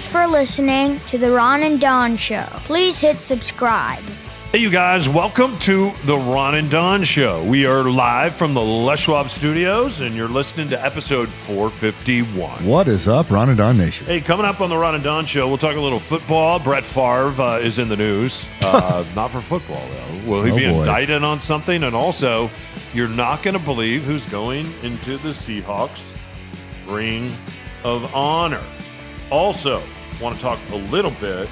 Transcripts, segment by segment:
Thanks for listening to the Ron and Don Show. Please hit subscribe. Hey, you guys, welcome to the Ron and Don Show. We are live from the Les Schwab Studios, and you're listening to episode 451. What is up, Ron and Don Nation? Hey, coming up on the Ron and Don Show, we'll talk a little football. Brett Favre uh, is in the news. Uh, not for football, though. Will he Oh, be boy. indicted on something? And also, you're not going to believe who's going into the Seahawks Ring of Honor. Also, want to talk a little bit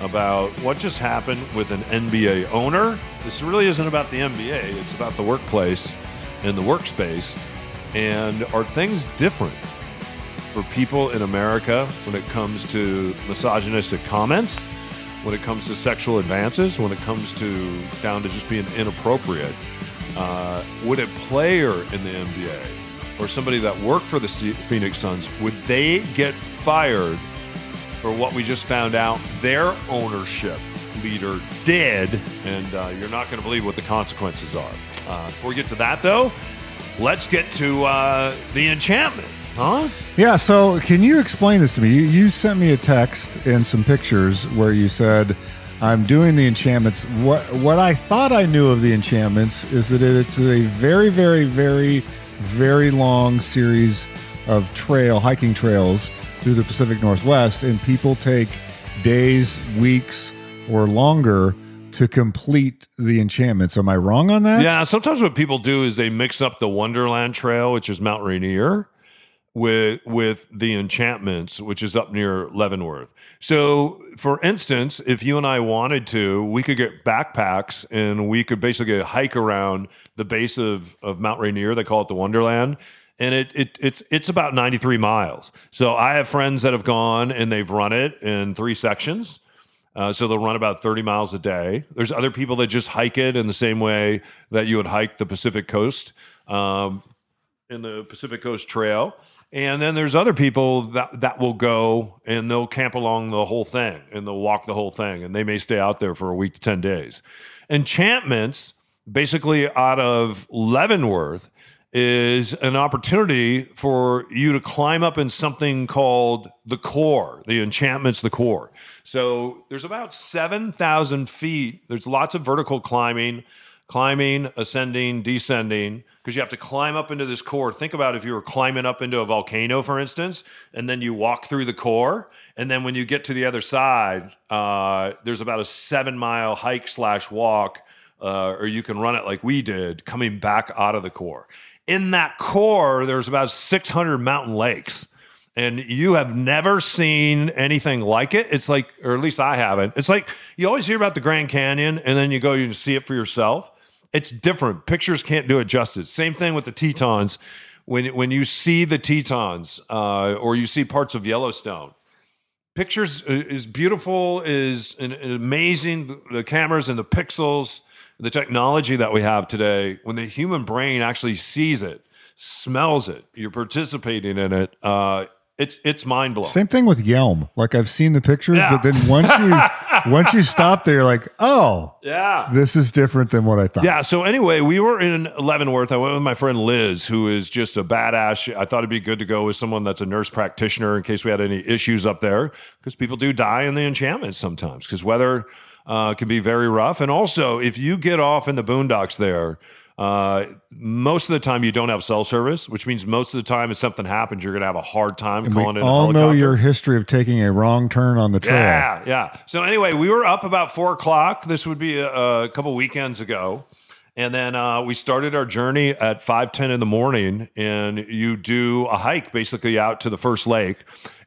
about what just happened with an NBA owner. This really isn't about the NBA, it's about the workplace and the workspace. And are things different for people in America when it comes to misogynistic comments, when it comes to sexual advances, when it comes to down to just being inappropriate? Uh, would a player in the NBA or somebody that worked for the Phoenix Suns would they get fired for what we just found out their ownership leader did? And uh, you're not going to believe what the consequences are. Uh, before we get to that, though, let's get to uh, the enchantments, huh? Yeah, so can you explain this to me? You, you sent me a text and some pictures where you said, I'm doing the enchantments. What what I thought I knew of the enchantments is that it's a very, very, very, very long series of trail hiking trails through the Pacific Northwest, and people take days, weeks, or longer to complete the enchantments. Am I wrong on that? Yeah, sometimes what people do is they mix up the Wonderland Trail, which is Mount Rainier, with with the enchantments, which is up near Leavenworth. So, for instance, if you and I wanted to, we could get backpacks and we could basically hike around the base of, of Mount Rainier. They call it the Wonderland. And it, it it's it's about 93 miles. So I have friends that have gone and they've run it in three sections. Uh, so they'll run about 30 miles a day. There's other people that just hike it in the same way that you would hike the Pacific Coast um, in the Pacific Coast Trail. And then there's other people that, that will go and they'll camp along the whole thing and they'll walk the whole thing and they may stay out there for a week to 10 days. Enchantments, basically out of Leavenworth, is an opportunity for you to climb up in something called the core, the enchantments, the core. So there's about 7,000 feet. There's lots of vertical climbing, climbing, ascending, descending, because you have to climb up into this core. Think about if you were climbing up into a volcano, for instance, and then you walk through the core. And then when you get to the other side, uh, there's about a seven mile hike slash walk, uh, or you can run it like we did, coming back out of the core in that core, there's about 600 mountain lakes. And you have never seen anything like it. It's like, or at least I haven't. It's like you always hear about the Grand Canyon and then you go and see it for yourself. It's different. Pictures can't do it justice. Same thing with the Tetons. When, when you see the Tetons uh, or you see parts of Yellowstone, pictures uh, is beautiful, is an, an amazing. The cameras and the pixels, the technology that we have today, when the human brain actually sees it, smells it, you're participating in it. Uh, it's it's mind blowing. Same thing with Yelm. Like I've seen the pictures, Yeah. but then once you once you stop there, you're like, oh, Yeah. this is different than what I thought. Yeah. So anyway, we were in Leavenworth. I went with my friend Liz, who is just a badass. I thought it'd be good to go with someone that's a nurse practitioner in case we had any issues up there, because people do die in the enchantments sometimes, because weather uh, can be very rough. And also, if you get off in the boondocks there. Uh, most of the time, you don't have cell service, which means most of the time, if something happens, you're going to have a hard time And calling we in a all know your history of taking a wrong turn on the trail. Yeah, yeah. So anyway, we were up about four o'clock. This would be a, a couple weekends ago, and then uh, we started our journey at five ten in the morning. And you do a hike basically out to the first lake,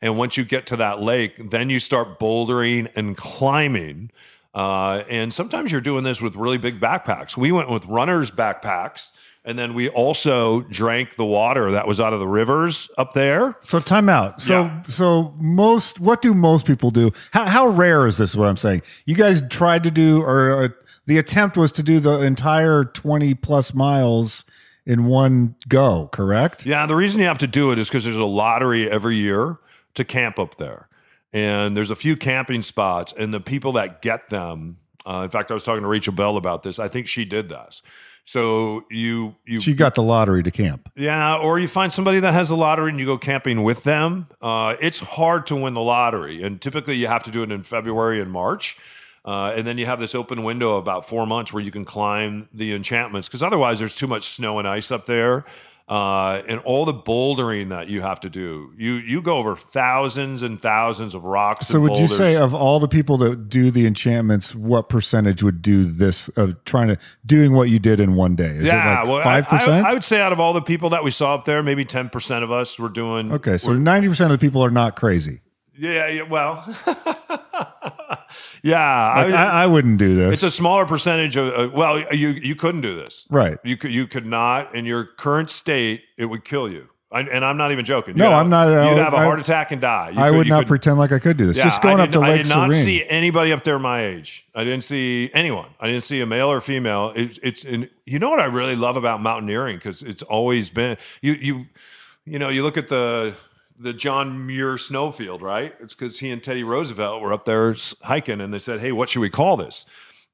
and once you get to that lake, then you start bouldering and climbing. Uh, and sometimes you're doing this with really big backpacks. We went with runners' backpacks. And then we also drank the water that was out of the rivers up there. So time out. So Yeah. so most what do most people do? How how rare is this? What I'm saying. You guys tried to do, or uh, the attempt was to do the entire 20 plus miles in one go. Correct. Yeah, the reason you have to do it is because there's a lottery every year to camp up there. And there's a few camping spots, and the people that get them, uh, in fact, I was talking to Rachel Bell about this. I think she did this. So you you She got the lottery to camp. Yeah, or you find somebody that has the lottery and you go camping with them. Uh, it's hard to win the lottery, and typically you have to do it in February and March. Uh, and then you have this open window of about four months where you can climb the enchantments because otherwise there's too much snow and ice up there. Uh, and all the bouldering that you have to do, you you go over thousands and thousands of rocks. So would you say of all the people that do the enchantments, what percentage would do this of trying to doing what you did in one day? Is yeah, it well, like I- five percent? I, I would say out of all the people that we saw up there, maybe ten percent of us were doing. Okay, so ninety percent of the people are not crazy. Yeah, yeah well, yeah. I Like, would- I, I wouldn't do this. it's a smaller percentage of. Uh, well, you you couldn't do this, right. You could you could not in your current state. It would kill you. I, and I'm not even joking. No, You'd have- I'm not- You'd have a heart attack and die. You I could- would not could- pretend like I could do this. Yeah, Just going I up to didn't- I did not Serene. see anybody up there my age. I didn't see anyone. I didn't see a male or female. It, it's and you know what I really love about mountaineering because it's always been you you you know you look at the the John Muir snowfield right. It's because he and Teddy Roosevelt were up there hiking and they said, hey, what should we call this?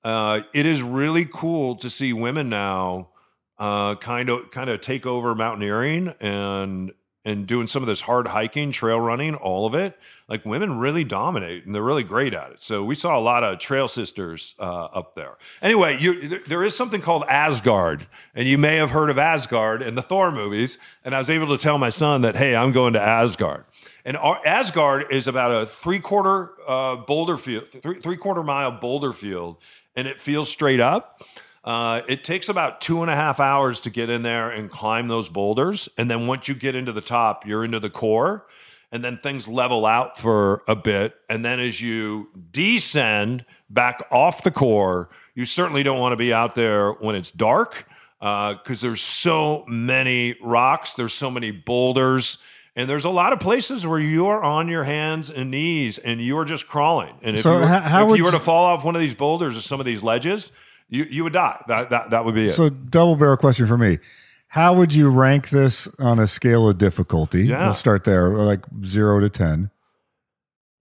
Uh, it is really cool to see women now uh, kind of kind of take over mountaineering and and doing some of this hard hiking, trail running, all of it. Like women really dominate and they're really great at it. So we saw a lot of trail sisters uh, up there. Anyway, you, there- is something called Asgard, and you may have heard of Asgard in the Thor movies. And I was able to tell my son that, hey, I'm going to Asgard. And Asgard is about a three quarter uh, boulder field, three, three quarter mile boulder field, and it feels straight up. Uh, it takes about two and a half hours to get in there and climb those boulders. And then once you get into the top, you're into the core. And then things level out for a bit. And then as you descend back off the core, you certainly don't want to be out there when it's dark because there's so many rocks, there's so many boulders. And there's a lot of places where you are on your hands and knees and you are just crawling. And if, So you, were, how- how if you were to fall off one of these boulders or some of these ledges, you, you would die. That, that, that would be it. So double barrel question for me. How would you rank this on a scale of difficulty? Yeah. We'll start there, like zero to ten.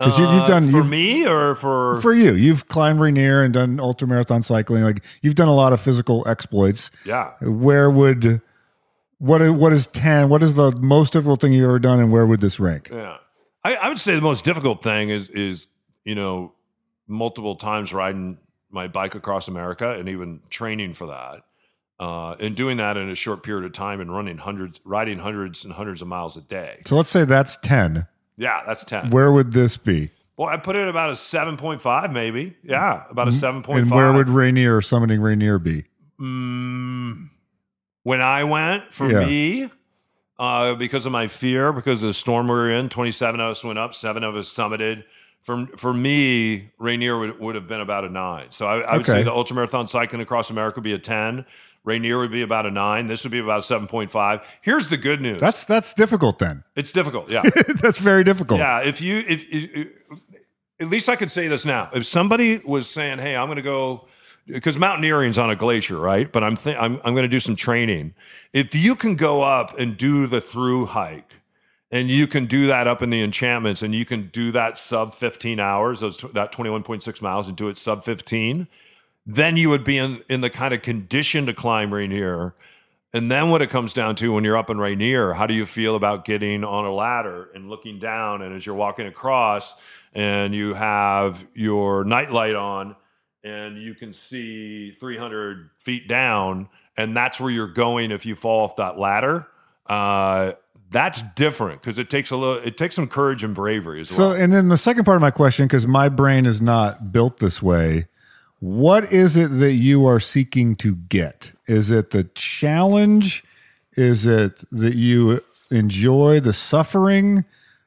'cause you- you've done- Uh, for you've- me or for, For you, you've climbed Rainier and done ultra marathon cycling. Like you've done a lot of physical exploits. yeah. Where would what what is ten? What is the most difficult thing you've ever done, and where would this rank? Yeah. I, I would say the most difficult thing is is, you know, multiple times riding my bike across America and even training for that. Uh, and doing that in a short period of time and running hundreds, riding hundreds and hundreds of miles a day. So let's say that's ten. Yeah, that's 10. Where would this be? Well, I put it about a 7.5, maybe. Yeah, about a 7.5. Mm-hmm. And where would Rainier or summiting Rainier be? Mm, when I went, for Yeah. me, uh, because of my fear, because of the storm we were in, 27 of us went up, seven of us summited. For, for me, Rainier would, would have been about a nine. So I, I would Okay. say the ultramarathon cycling across America would be a 10. Rainier would be about a nine. This would be about 7.5. Here's the good news. That's that's difficult then. it's difficult. Yeah. that's very difficult. Yeah, if you if, if at least I could say this now. If somebody was saying, "Hey, I'm going to go," because mountaineering's on a glacier, right? But I'm th- I'm I'm going to do some training. If you can go up and do the through hike, and you can do that up in the enchantments, and you can do that sub 15 hours, those that 21.6 miles, and do it sub 15, then you would be in in the kind of condition to climb Rainier. And then what it comes down to when you're up in Rainier, how do you feel about getting on a ladder and looking down? And as you're walking across and you have your nightlight on and you can see 300 feet down, and that's where you're going if you fall off that ladder. Uh, that's different because it takes a little, it takes some courage and bravery as So, well. and then the second part of my question, because my brain is not built this way, what is it that you are seeking to get? Is it the challenge? Is it that you enjoy the suffering?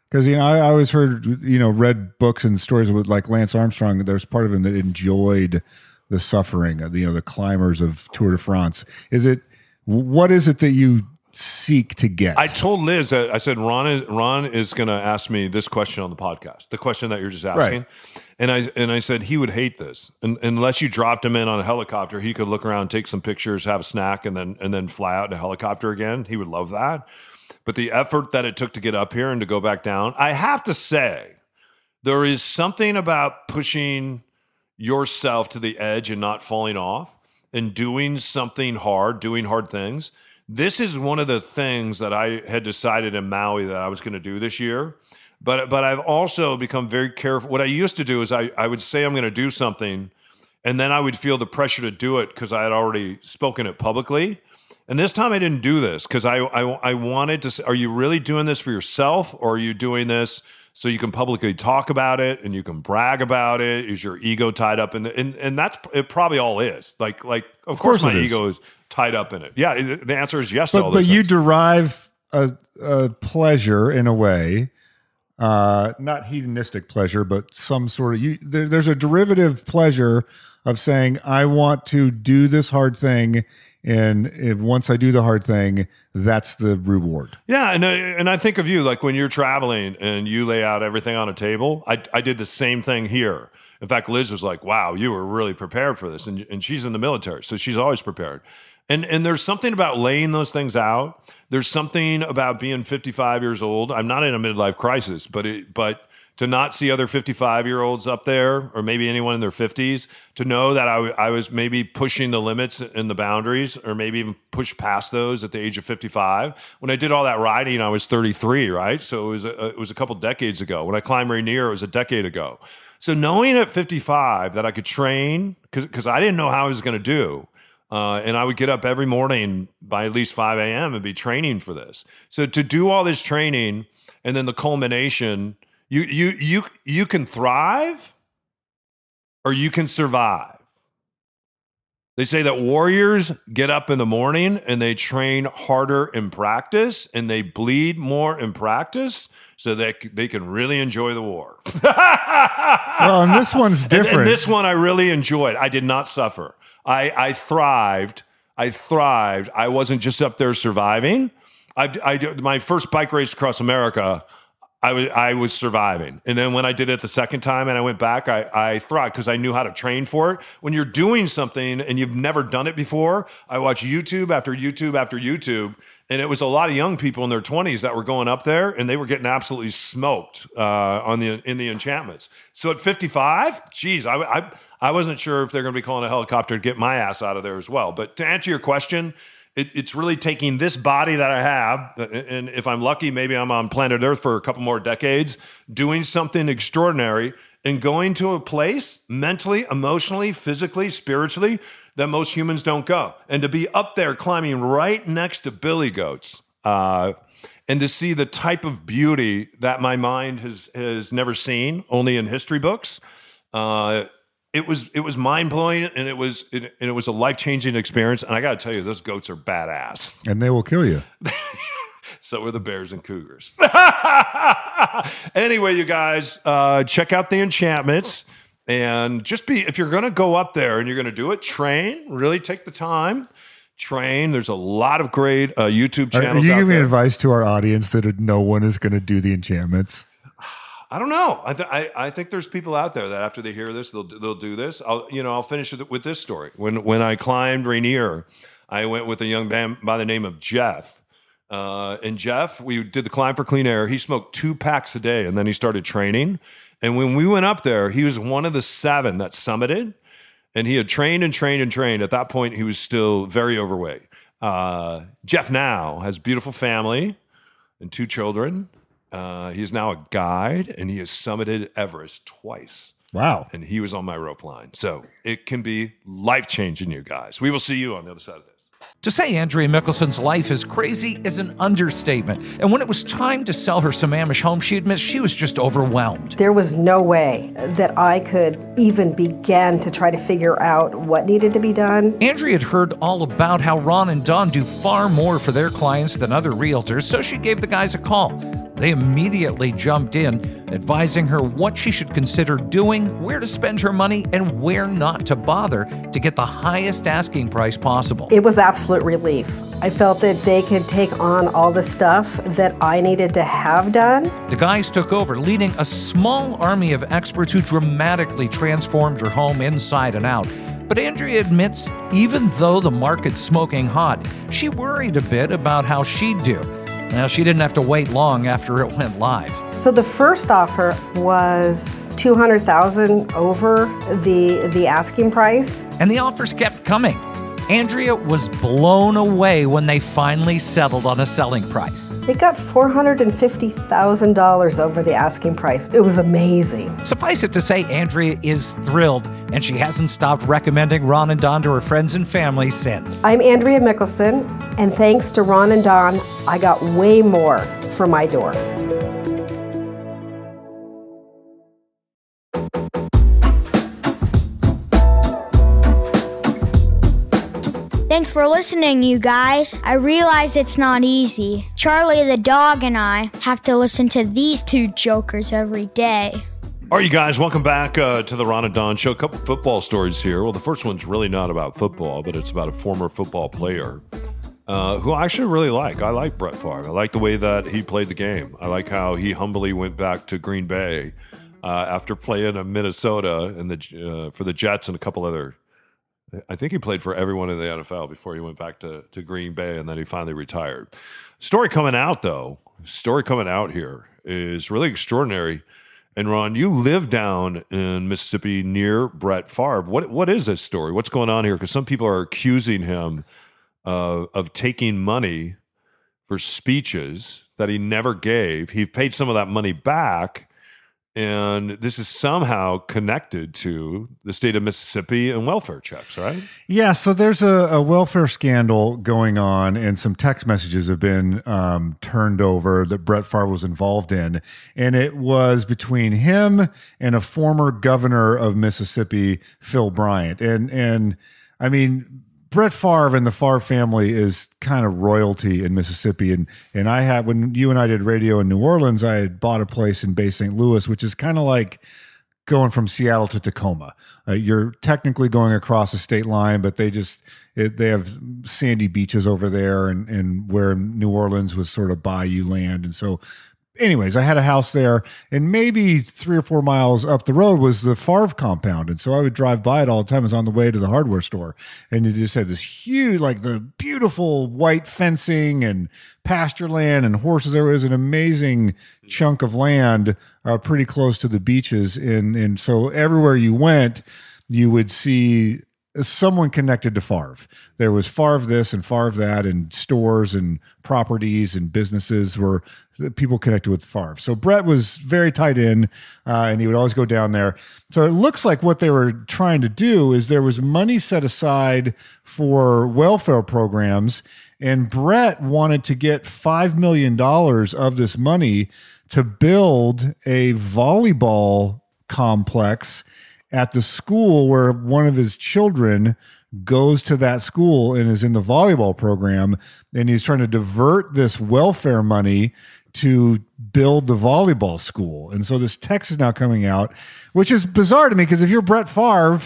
Because you know, I, I always heard, you know, read books and stories with like Lance Armstrong. There's part of him that enjoyed the suffering. You know, the climbers of Tour de France. Is it What is it that you seek to get? I told Liz that I said Ron is Ron is going to ask me this question on the podcast, the question that you're just asking, and I and I said he would hate this, and, unless you dropped him in on a helicopter, he could look around, take some pictures, have a snack, and then and then fly out in a helicopter again. He would love that, but the effort that it took to get up here and to go back down, I have to say, there is something about pushing yourself to the edge and not falling off and doing something hard, doing hard things. This is one of the things that I had decided in Maui that I was going to do this year. But but I've also become very careful. What I used to do is I, I would say I'm going to do something, and then I would feel the pressure to do it because I had already spoken it publicly. And this time I didn't do this because I, I I wanted to. Are you really doing this for yourself, or are you doing this so you can publicly talk about it and you can brag about it? Is your ego tied up in the, and and that's it? Probably all is. Like like of, course, course my is. ego is tied up in it. Yeah, it- the answer is yes to but but you things. derive a, a pleasure in a way uh not hedonistic pleasure but some sort of you there, there's a derivative pleasure of saying i want to do this hard thing and if, once i do the hard thing that's the reward Yeah, and I, and I think of you like when you're traveling and you lay out everything on a table. I I did the same thing here. In fact, Liz was like, "Wow, you were really prepared for this," and and she's in the military, so she's always prepared. And and there's something about laying those things out. There's something about being 55 years old. I'm not in a midlife crisis, but it, but to not see other 55 year olds up there, or maybe anyone in their 50s, to know that I, w- I was maybe pushing the limits and the boundaries, or maybe even push past those at the age of 55. When I did all that riding, I was 33, right? So it was a, it was a couple decades ago. When I climbed Rainier, it was a decade ago. So knowing at 55 that I could train, because I didn't know how I was going to do. Uh, and I would get up every morning by at least 5 a.m. and be training for this. So to do all this training and then the culmination, you you you you can thrive or you can survive. They say that warriors get up in the morning and they train harder in practice and they bleed more in practice so that they can really enjoy the war. well and this one's And- And, different this one I really enjoyed. I did not suffer. I, I thrived. I thrived. I wasn't just up there surviving. I, I my first bike race across America. I was I was surviving, and then when I did it the second time and I went back, I I thrived because I knew how to train for it. When you're doing something and you've never done it before, I watched YouTube after YouTube after YouTube, and it was a lot of young people in their 20s that were going up there, and they were getting absolutely smoked uh, on the in the enchantments. So at 55, geez, I I, I wasn't sure if they're going to be calling a helicopter to get my ass out of there as well. But to answer your question, it, it's really taking this body that I have, and if I'm lucky, maybe I'm on planet Earth for a couple more decades, doing something extraordinary and going to a place mentally, emotionally, physically, spiritually that most humans don't go. And to be up there climbing right next to billy goats. Uh, and to see the type of beauty that my mind has has never seen, only in history books, uh, it was it was mind blowing, and it was it, and it was a life changing experience. And I got to tell you, those goats are badass. and they will kill you So are the bears and cougars. anyway, you guys, uh, check out the enchantments. And just be, if you're going to go up there and you're going to do it, train, really take the time, train. There's a lot of great uh, YouTube are, are you giving advice to our audience that no one is going to do the enchantments I don't know. I, th- I I think there's people out there that after they hear this, they'll they'll do this. I'll you know I'll finish with, with this story. When when I climbed Rainier, I went with a young man by the name of Jeff. Uh, and Jeff, we did the climb for clean air. He smoked two packs a day, and then he started training. And when we went up there, he was one of the seven that summited, and he had trained and trained and trained. At that point, he was still very overweight. Uh, Jeff now has beautiful family and two children. Uh, he is now a guide, and he has summited Everest twice. wow And he was on my rope line. So it can be life changing, you guys. We will see you on the other side of this. To say Andrea Mickelson's life is crazy is an understatement. And when it was time to sell her Sammamish home, she admits she was just overwhelmed. There was no way that I could even begin to try to figure out what needed to be done. Andrea had heard all about how Ron and Don do far more for their clients than other realtors, so she gave the guys a call. They immediately jumped in, advising her what she should consider doing, where to spend her money, and where not to bother to get the highest asking price possible. It was absolute relief. I felt that they could take on all the stuff that I needed to have done. The guys took over, leading a small army of experts who dramatically transformed her home inside and out. But Andrea admits, even though the market's smoking hot, she worried a bit about how she'd do. Now, she didn't have to wait long after it went live. So the first offer was 200,000 over the the asking price. And the offers kept coming. Andrea was blown away when they finally settled on a selling price. It got $450,000 over the asking price. It was amazing. Suffice it to say, Andrea is thrilled, and she hasn't stopped recommending Ron and Don to her friends and family since. I'm Andrea Mickelson, and thanks to Ron and Don, I got way more for my door. Thanks for listening, you guys. I realize it's not easy. Charlie the dog and I have to listen to these two jokers every day. All right, you guys, welcome back uh, to the Ron and Don Show. A couple football stories here. Well, the first one's really not about football, but it's about a former football player uh, who I actually really like. I like Brett Favre. I like the way that he played the game. I like how he humbly went back to Green Bay uh, after playing in Minnesota and the uh, for the Jets and a couple other. I think he played for everyone in the NFL before he went back to, to Green Bay and then he finally retired. Story coming out though, story coming out here is really extraordinary. And Ron, you live down in Mississippi near Brett Favre. What what is this story? What's going on here? Because some people are accusing him uh, of taking money for speeches that he never gave. He paid some of that money back, and this is somehow connected to the state of Mississippi and welfare checks, right? Yeah, so there's a, a welfare scandal going on, and some text messages have been um, turned over that Brett Favre was involved in, and it was between him and a former governor of Mississippi, Phil Bryant, and and I mean. Brett Favre and the Favre family is kind of royalty in Mississippi, and and I had when you and I did radio in New Orleans, I had bought a place in Bay St. Louis, which is kind of like going from Seattle to Tacoma. Uh, you're technically going across a state line, but they just it, they have sandy beaches over there, and and where New Orleans was sort of bayou land, and so. Anyways, I had a house there, and maybe three or four miles up the road was the Favre compound, and so I would drive by it all the time. I was on the way to the hardware store, and it just had this huge, like the beautiful white fencing and pasture land and horses. There was an amazing chunk of land, uh, pretty close to the beaches, and and so everywhere you went, you would see someone connected to Favre. There was Favre this and Favre that, and stores and properties and businesses were people connected with Favre. So Brett was very tied in, uh, and he would always go down there. So it looks like what they were trying to do is there was money set aside for welfare programs, and Brett wanted to get five million dollars of this money to build a volleyball complex at the school where one of his children goes to that school and is in the volleyball program and he's trying to divert this welfare money to build the volleyball school. And so this text is now coming out, which is bizarre to me because if you're Brett Favre,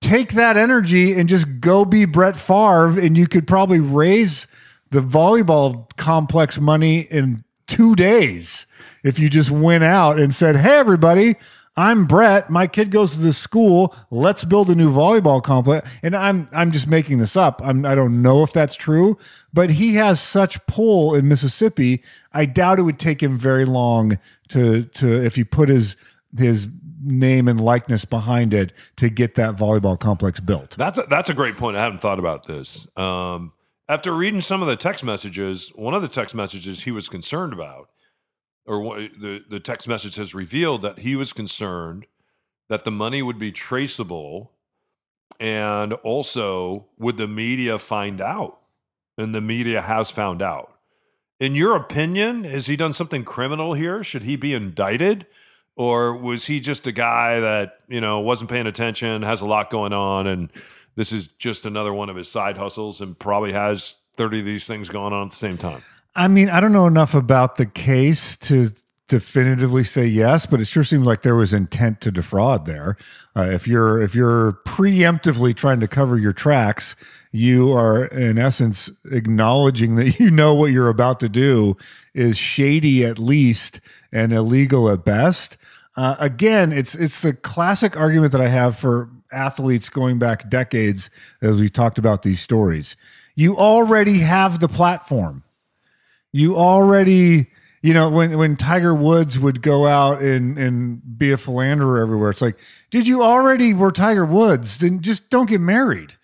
take that energy and just go be Brett Favre and you could probably raise the volleyball complex money in 2 days if you just went out and said, "Hey everybody, I'm Brett. My kid goes to this school. Let's build a new volleyball complex. And I'm I'm just making this up. I'm I don't know if that's true, but he has such pull in Mississippi. I doubt it would take him very long to to if he put his his name and likeness behind it to get that volleyball complex built. That's a, that's a great point. I hadn't thought about this. Um, after reading some of the text messages, one of the text messages he was concerned about or the the text message has revealed that he was concerned that the money would be traceable and also would the media find out and the media has found out. In your opinion has he done something criminal here? Should he be indicted? Or was he just a guy that you know wasn't paying attention has a lot going on and this is just another one of his side hustles and probably has 30 of these things going on at the same time I mean, I don't know enough about the case to definitively say yes, but it sure seems like there was intent to defraud there. Uh, if you're if you're preemptively trying to cover your tracks, you are in essence acknowledging that you know what you're about to do is shady at least and illegal at best. Uh, again, it's it's the classic argument that I have for athletes going back decades as we talked about these stories. You already have the platform. You already, you know, when when Tiger Woods would go out and and be a philanderer everywhere, it's like, did you already were Tiger Woods? Then just don't get married.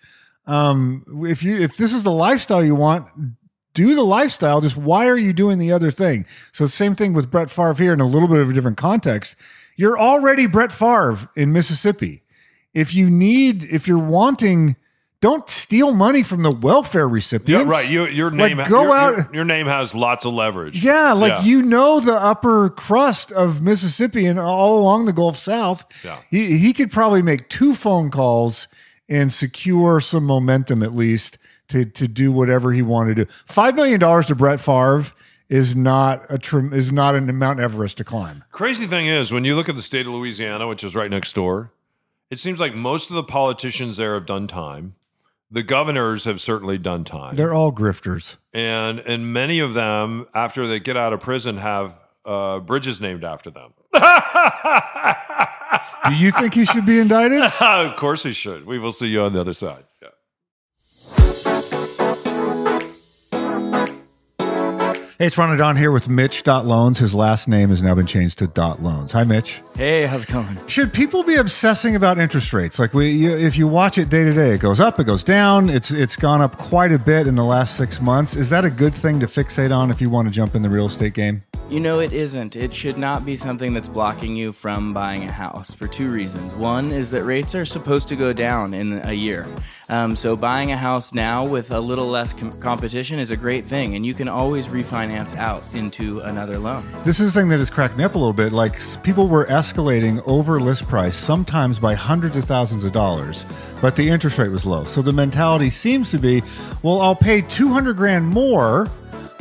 Um, if you if this is the lifestyle you want, do the lifestyle. Just why are you doing the other thing? So same thing with Brett Favre here in a little bit of a different context. You're already Brett Favre in Mississippi. If you need, if you're wanting, don't steal money from the welfare Yeah, recipients. right. You, your Like, go your, out- Your, your name has lots of leverage. Yeah, like Yeah. you know the upper crust of Mississippi and all along the Gulf South. Yeah. He he could probably make two phone calls and secure some momentum at least to to do whatever he wanted to do. Five million dollars to Brett Favre is not a trim, is not an Mount Everest to climb. Crazy thing is, when you look at the state of Louisiana, which is right next door, it seems like most of the politicians there have done time. The governors have certainly done time. They're all grifters. and and many of them after they get out of prison have uh, bridges named after them Do you think he should be indicted? of course he should we will see you on the other side Hey, it's Ron and Don here with Mitch Dot Loans. His last name has now been changed to Dot Loans. Hi, Mitch. Hey, how's it going? Should people be obsessing about interest rates? Like we, you, if you watch it day to day, it goes up, it goes down. It's it's gone up quite a bit in the last six months. Is that a good thing to fixate on if you want to jump in the real estate game? You know, it isn't. It should not be something that's blocking you from buying a house for two reasons. One is that rates are supposed to go down in a year. Um, so, buying a house now with a little less com- competition is a great thing, and you can always refinance out into another loan. This is the thing that has cracked me up a little bit. Like people were escalating over list price, sometimes by hundreds of thousands of dollars, but the interest rate was low. So the mentality seems to be, well, I'll pay two hundred grand more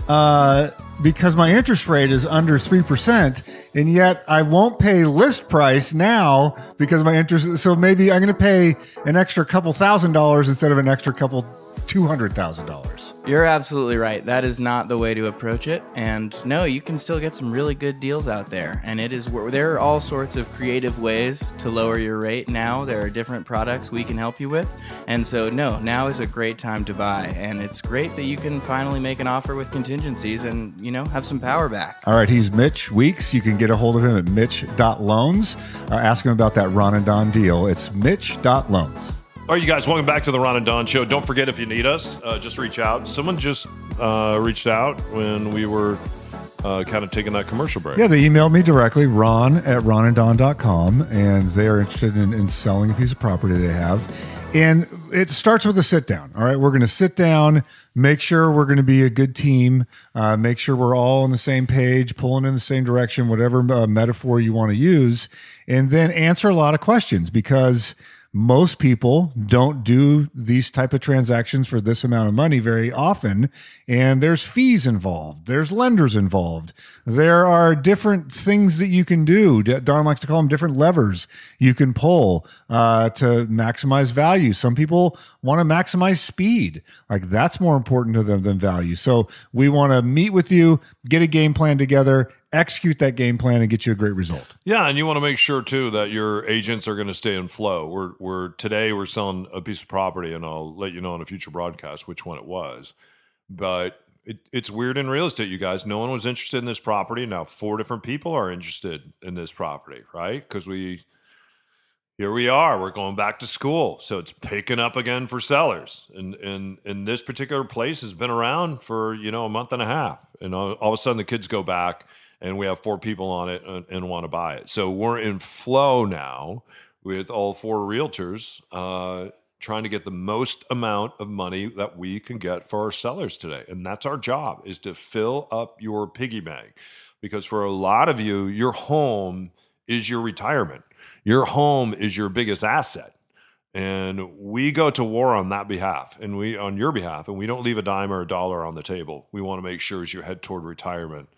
uh, because my interest rate is under three percent, and yet I won't pay list price now because my interest. So maybe I'm going to pay an extra couple thousand dollars instead of an extra couple two hundred thousand dollars. You're absolutely right. That is not the way to approach it. And no, you can still get some really good deals out there. And it is there are all sorts of creative ways to lower your rate now. There are different products we can help you with. And so no, now is a great time to buy. And it's great that you can finally make an offer with contingencies and, you know, have some power back. All right, he's Mitch Weeks. You can get a hold of him at mitch.loans. Uh, ask him about that Ron and Don deal. It's mitch.loans. all right you guys welcome back to the ron and don show don't forget if you need us uh, just reach out someone just uh, reached out when we were uh, kind of taking that commercial break Yeah, they emailed me directly, ron at ronanddon.com, and they are interested in, in selling a piece of property they have. And it starts with a sit down. All right, we're going to sit down, make sure we're going to be a good team, uh, make sure we're all on the same page, pulling in the same direction, whatever uh, metaphor you want to use, and then answer a lot of questions because most people don't do these type of transactions for this amount of money very often and there's fees involved there's lenders involved there are different things that you can do. Don likes to call them different levers you can pull uh, to maximize value. Some people want to maximize speed like that's more important to them than value. So we want to meet with you get a game plan together execute that game plan and get you a great result Yeah, and you want to make sure too that your agents are going to stay in flow. We're we're today we're selling a piece of property, and I'll let you know on a future broadcast which one it was. But it, it's weird in real estate, you guys. No one was interested in this property. Now four different people are interested in this property, right? Because we here we are. We're going back to school, so it's picking up again for sellers. And and and this particular place has been around for you know a month and a half, and all, all of a sudden the kids go back, and we have four people on it and, and want to buy it. So we're in flow now with all four realtors. Uh, trying to get the most amount of money that we can get for our sellers today and that's our job is to fill up your piggy bank because for a lot of you your home is your retirement your home is your biggest asset and we go to war on that behalf and we on your behalf and we don't leave a dime or a dollar on the table we want to make sure as you head toward retirement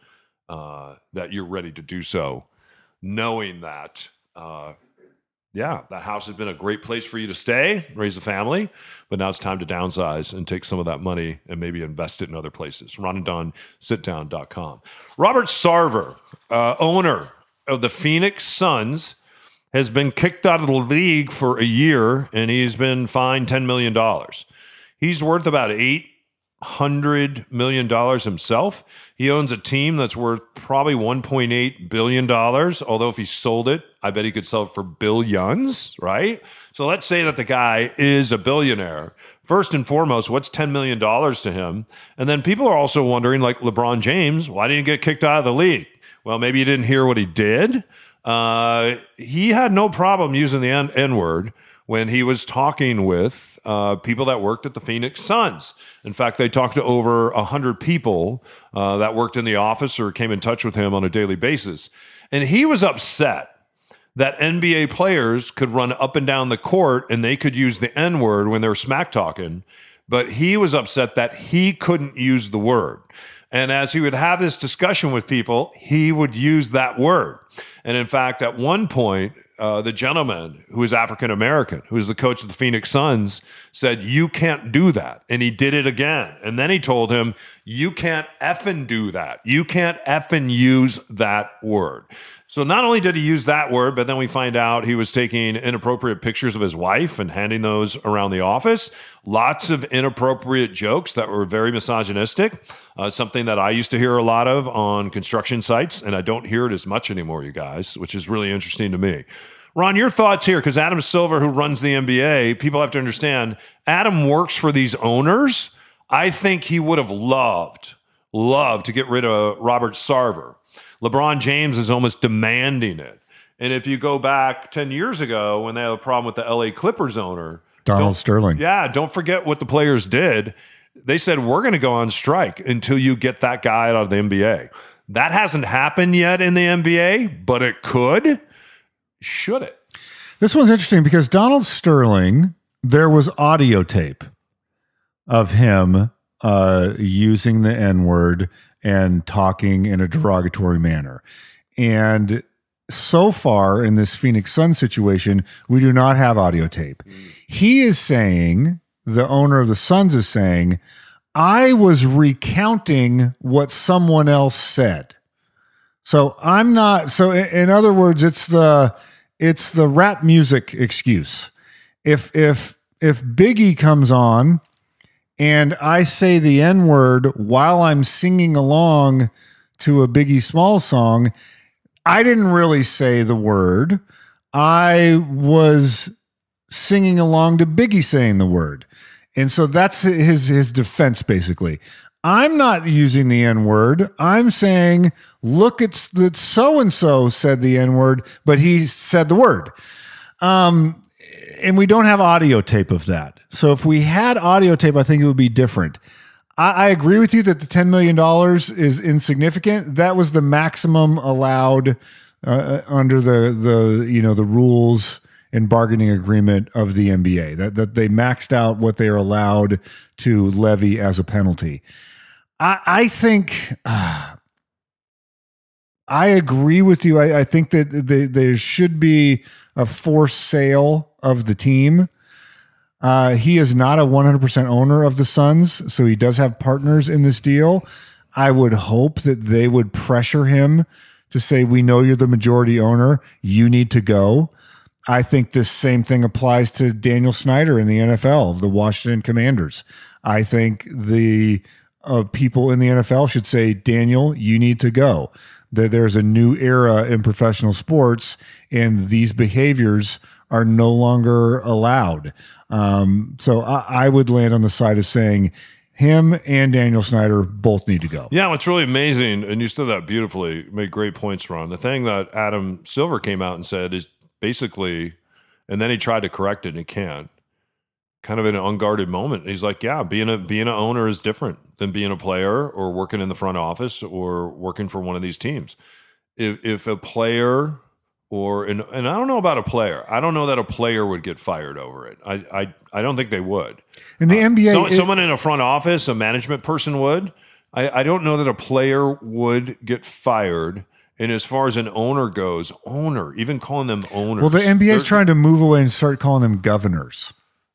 uh, that you're ready to do so knowing that uh, yeah that house has been a great place for you to stay raise a family but now it's time to downsize and take some of that money and maybe invest it in other places ron and don sitdown.com robert sarver uh, owner of the phoenix suns has been kicked out of the league for a year and he's been fined $10 million. He's worth about $800 million himself. He owns a team that's worth probably $1.8 billion. Although, if he sold it, I bet he could sell it for billions, right? So let's say that the guy is a billionaire. First and foremost, what's $10 million to him? And then people are also wondering, like LeBron James, why didn't he get kicked out of the league? Well, maybe you didn't hear what he did. Uh, he had no problem using the N word when he was talking with uh, people that worked at the Phoenix Suns. In fact, they talked to over 100 people uh, that worked in the office or came in touch with him on a daily basis. And he was upset that NBA players could run up and down the court and they could use the N word when they were smack talking. But he was upset that he couldn't use the word. And as he would have this discussion with people, he would use that word. And in fact, at one point, uh, the gentleman who is African American, who is the coach of the Phoenix Suns, said, You can't do that. And he did it again. And then he told him, You can't effing do that. You can't effing use that word. So not only did he use that word, but then we find out he was taking inappropriate pictures of his wife and handing those around the office. Lots of inappropriate jokes that were very misogynistic. Uh, something that I used to hear a lot of on construction sites, and I don't hear it as much anymore, you guys, which is really interesting to me. Ron, your thoughts here, because Adam Silver, who runs the NBA, people have to understand Adam works for these owners. I think he would have loved, loved to get rid of Robert Sarver LeBron James is almost demanding it. And if you go back 10 years ago when they had a problem with the LA Clippers owner, Donald Sterling. Yeah, don't forget what the players did. They said, We're going to go on strike until you get that guy out of the NBA. That hasn't happened yet in the NBA, but it could. Should it? This one's interesting because Donald Sterling, there was audio tape of him uh, using the N word and talking in a derogatory manner. And so far in this Phoenix Sun situation, we do not have audio tape. He is saying, the owner of the Suns is saying, I was recounting what someone else said. So I'm not so in other words it's the it's the rap music excuse. If if if Biggie comes on and I say the N word while I'm singing along to a Biggie Small song, I didn't really say the word. I was singing along to Biggie saying the word. And so that's his his defense basically. I'm not using the N word. I'm saying, look, it's that so and so said the N word, but he said the word. Um, and we don't have audio tape of that. So if we had audio tape, I think it would be different. I, I agree with you that the $10 million is insignificant. That was the maximum allowed uh, uh, under the, the, you know, the rules and bargaining agreement of the NBA that, that they maxed out what they are allowed to levy as a penalty. I, I think, uh, I agree with you. I, I think that they, there should be a forced sale of the team. Uh, he is not a 100% owner of the Suns, so he does have partners in this deal. I would hope that they would pressure him to say, We know you're the majority owner. You need to go. I think this same thing applies to Daniel Snyder in the NFL, the Washington Commanders. I think the uh, people in the NFL should say, Daniel, you need to go. That there's a new era in professional sports, and these behaviors are no longer allowed. Um, so I, I would land on the side of saying him and Daniel Snyder both need to go. Yeah, what's really amazing, and you said that beautifully, made great points, Ron. The thing that Adam Silver came out and said is basically, and then he tried to correct it and he can't. Kind of in an unguarded moment. He's like, Yeah, being a being an owner is different than being a player or working in the front office or working for one of these teams. If if a player or and, and I don't know about a player. I don't know that a player would get fired over it. I I, I don't think they would. In the NBA, So, it- someone in a front office, a management person would. I, I don't know that a player would get fired. And as far as an owner goes, owner, even calling them owners. well, the NBA is trying to move away and start calling them governors.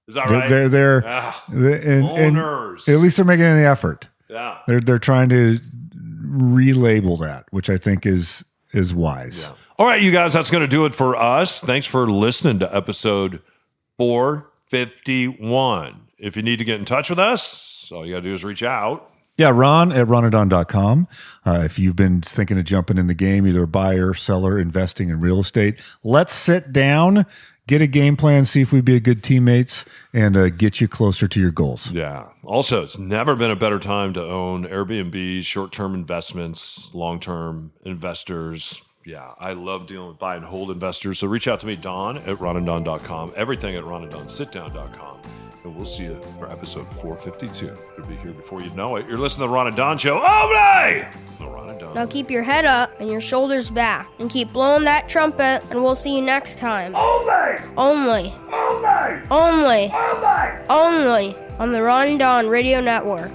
Is that They're right? they're, they're, Ah, the- and, and owners. at least they're making any effort. yeah. They're they're trying to relabel that, which I think is is wise. All right, you guys, that's going to do it for us. Thanks for listening to episode 451. If you need to get in touch with us, all you got to do is reach out. Yeah, Ron at ronanddon.com. Uh, if you've been thinking of jumping in the game, either buyer, seller, investing in real estate, let's sit down, get a game plan, see if we'd be a good teammates, and uh, get you closer to your goals. Yeah. Also, it's never been a better time to own Airbnb, short term investments, long term investors. Yeah, I love dealing with buy and hold investors. So reach out to me, Don at ronanddon.com, everything at ronandonsitdown.com. And we'll see you for episode 452. It'll be here before you know it. You're listening to the Ron and Don Show. Oble! The Ron and Don. Now keep your head up and your shoulders back and keep blowing that trumpet and we'll see you next time. Only! Only! Only! Only! Only! Only! On the Ron and Don Radio Network.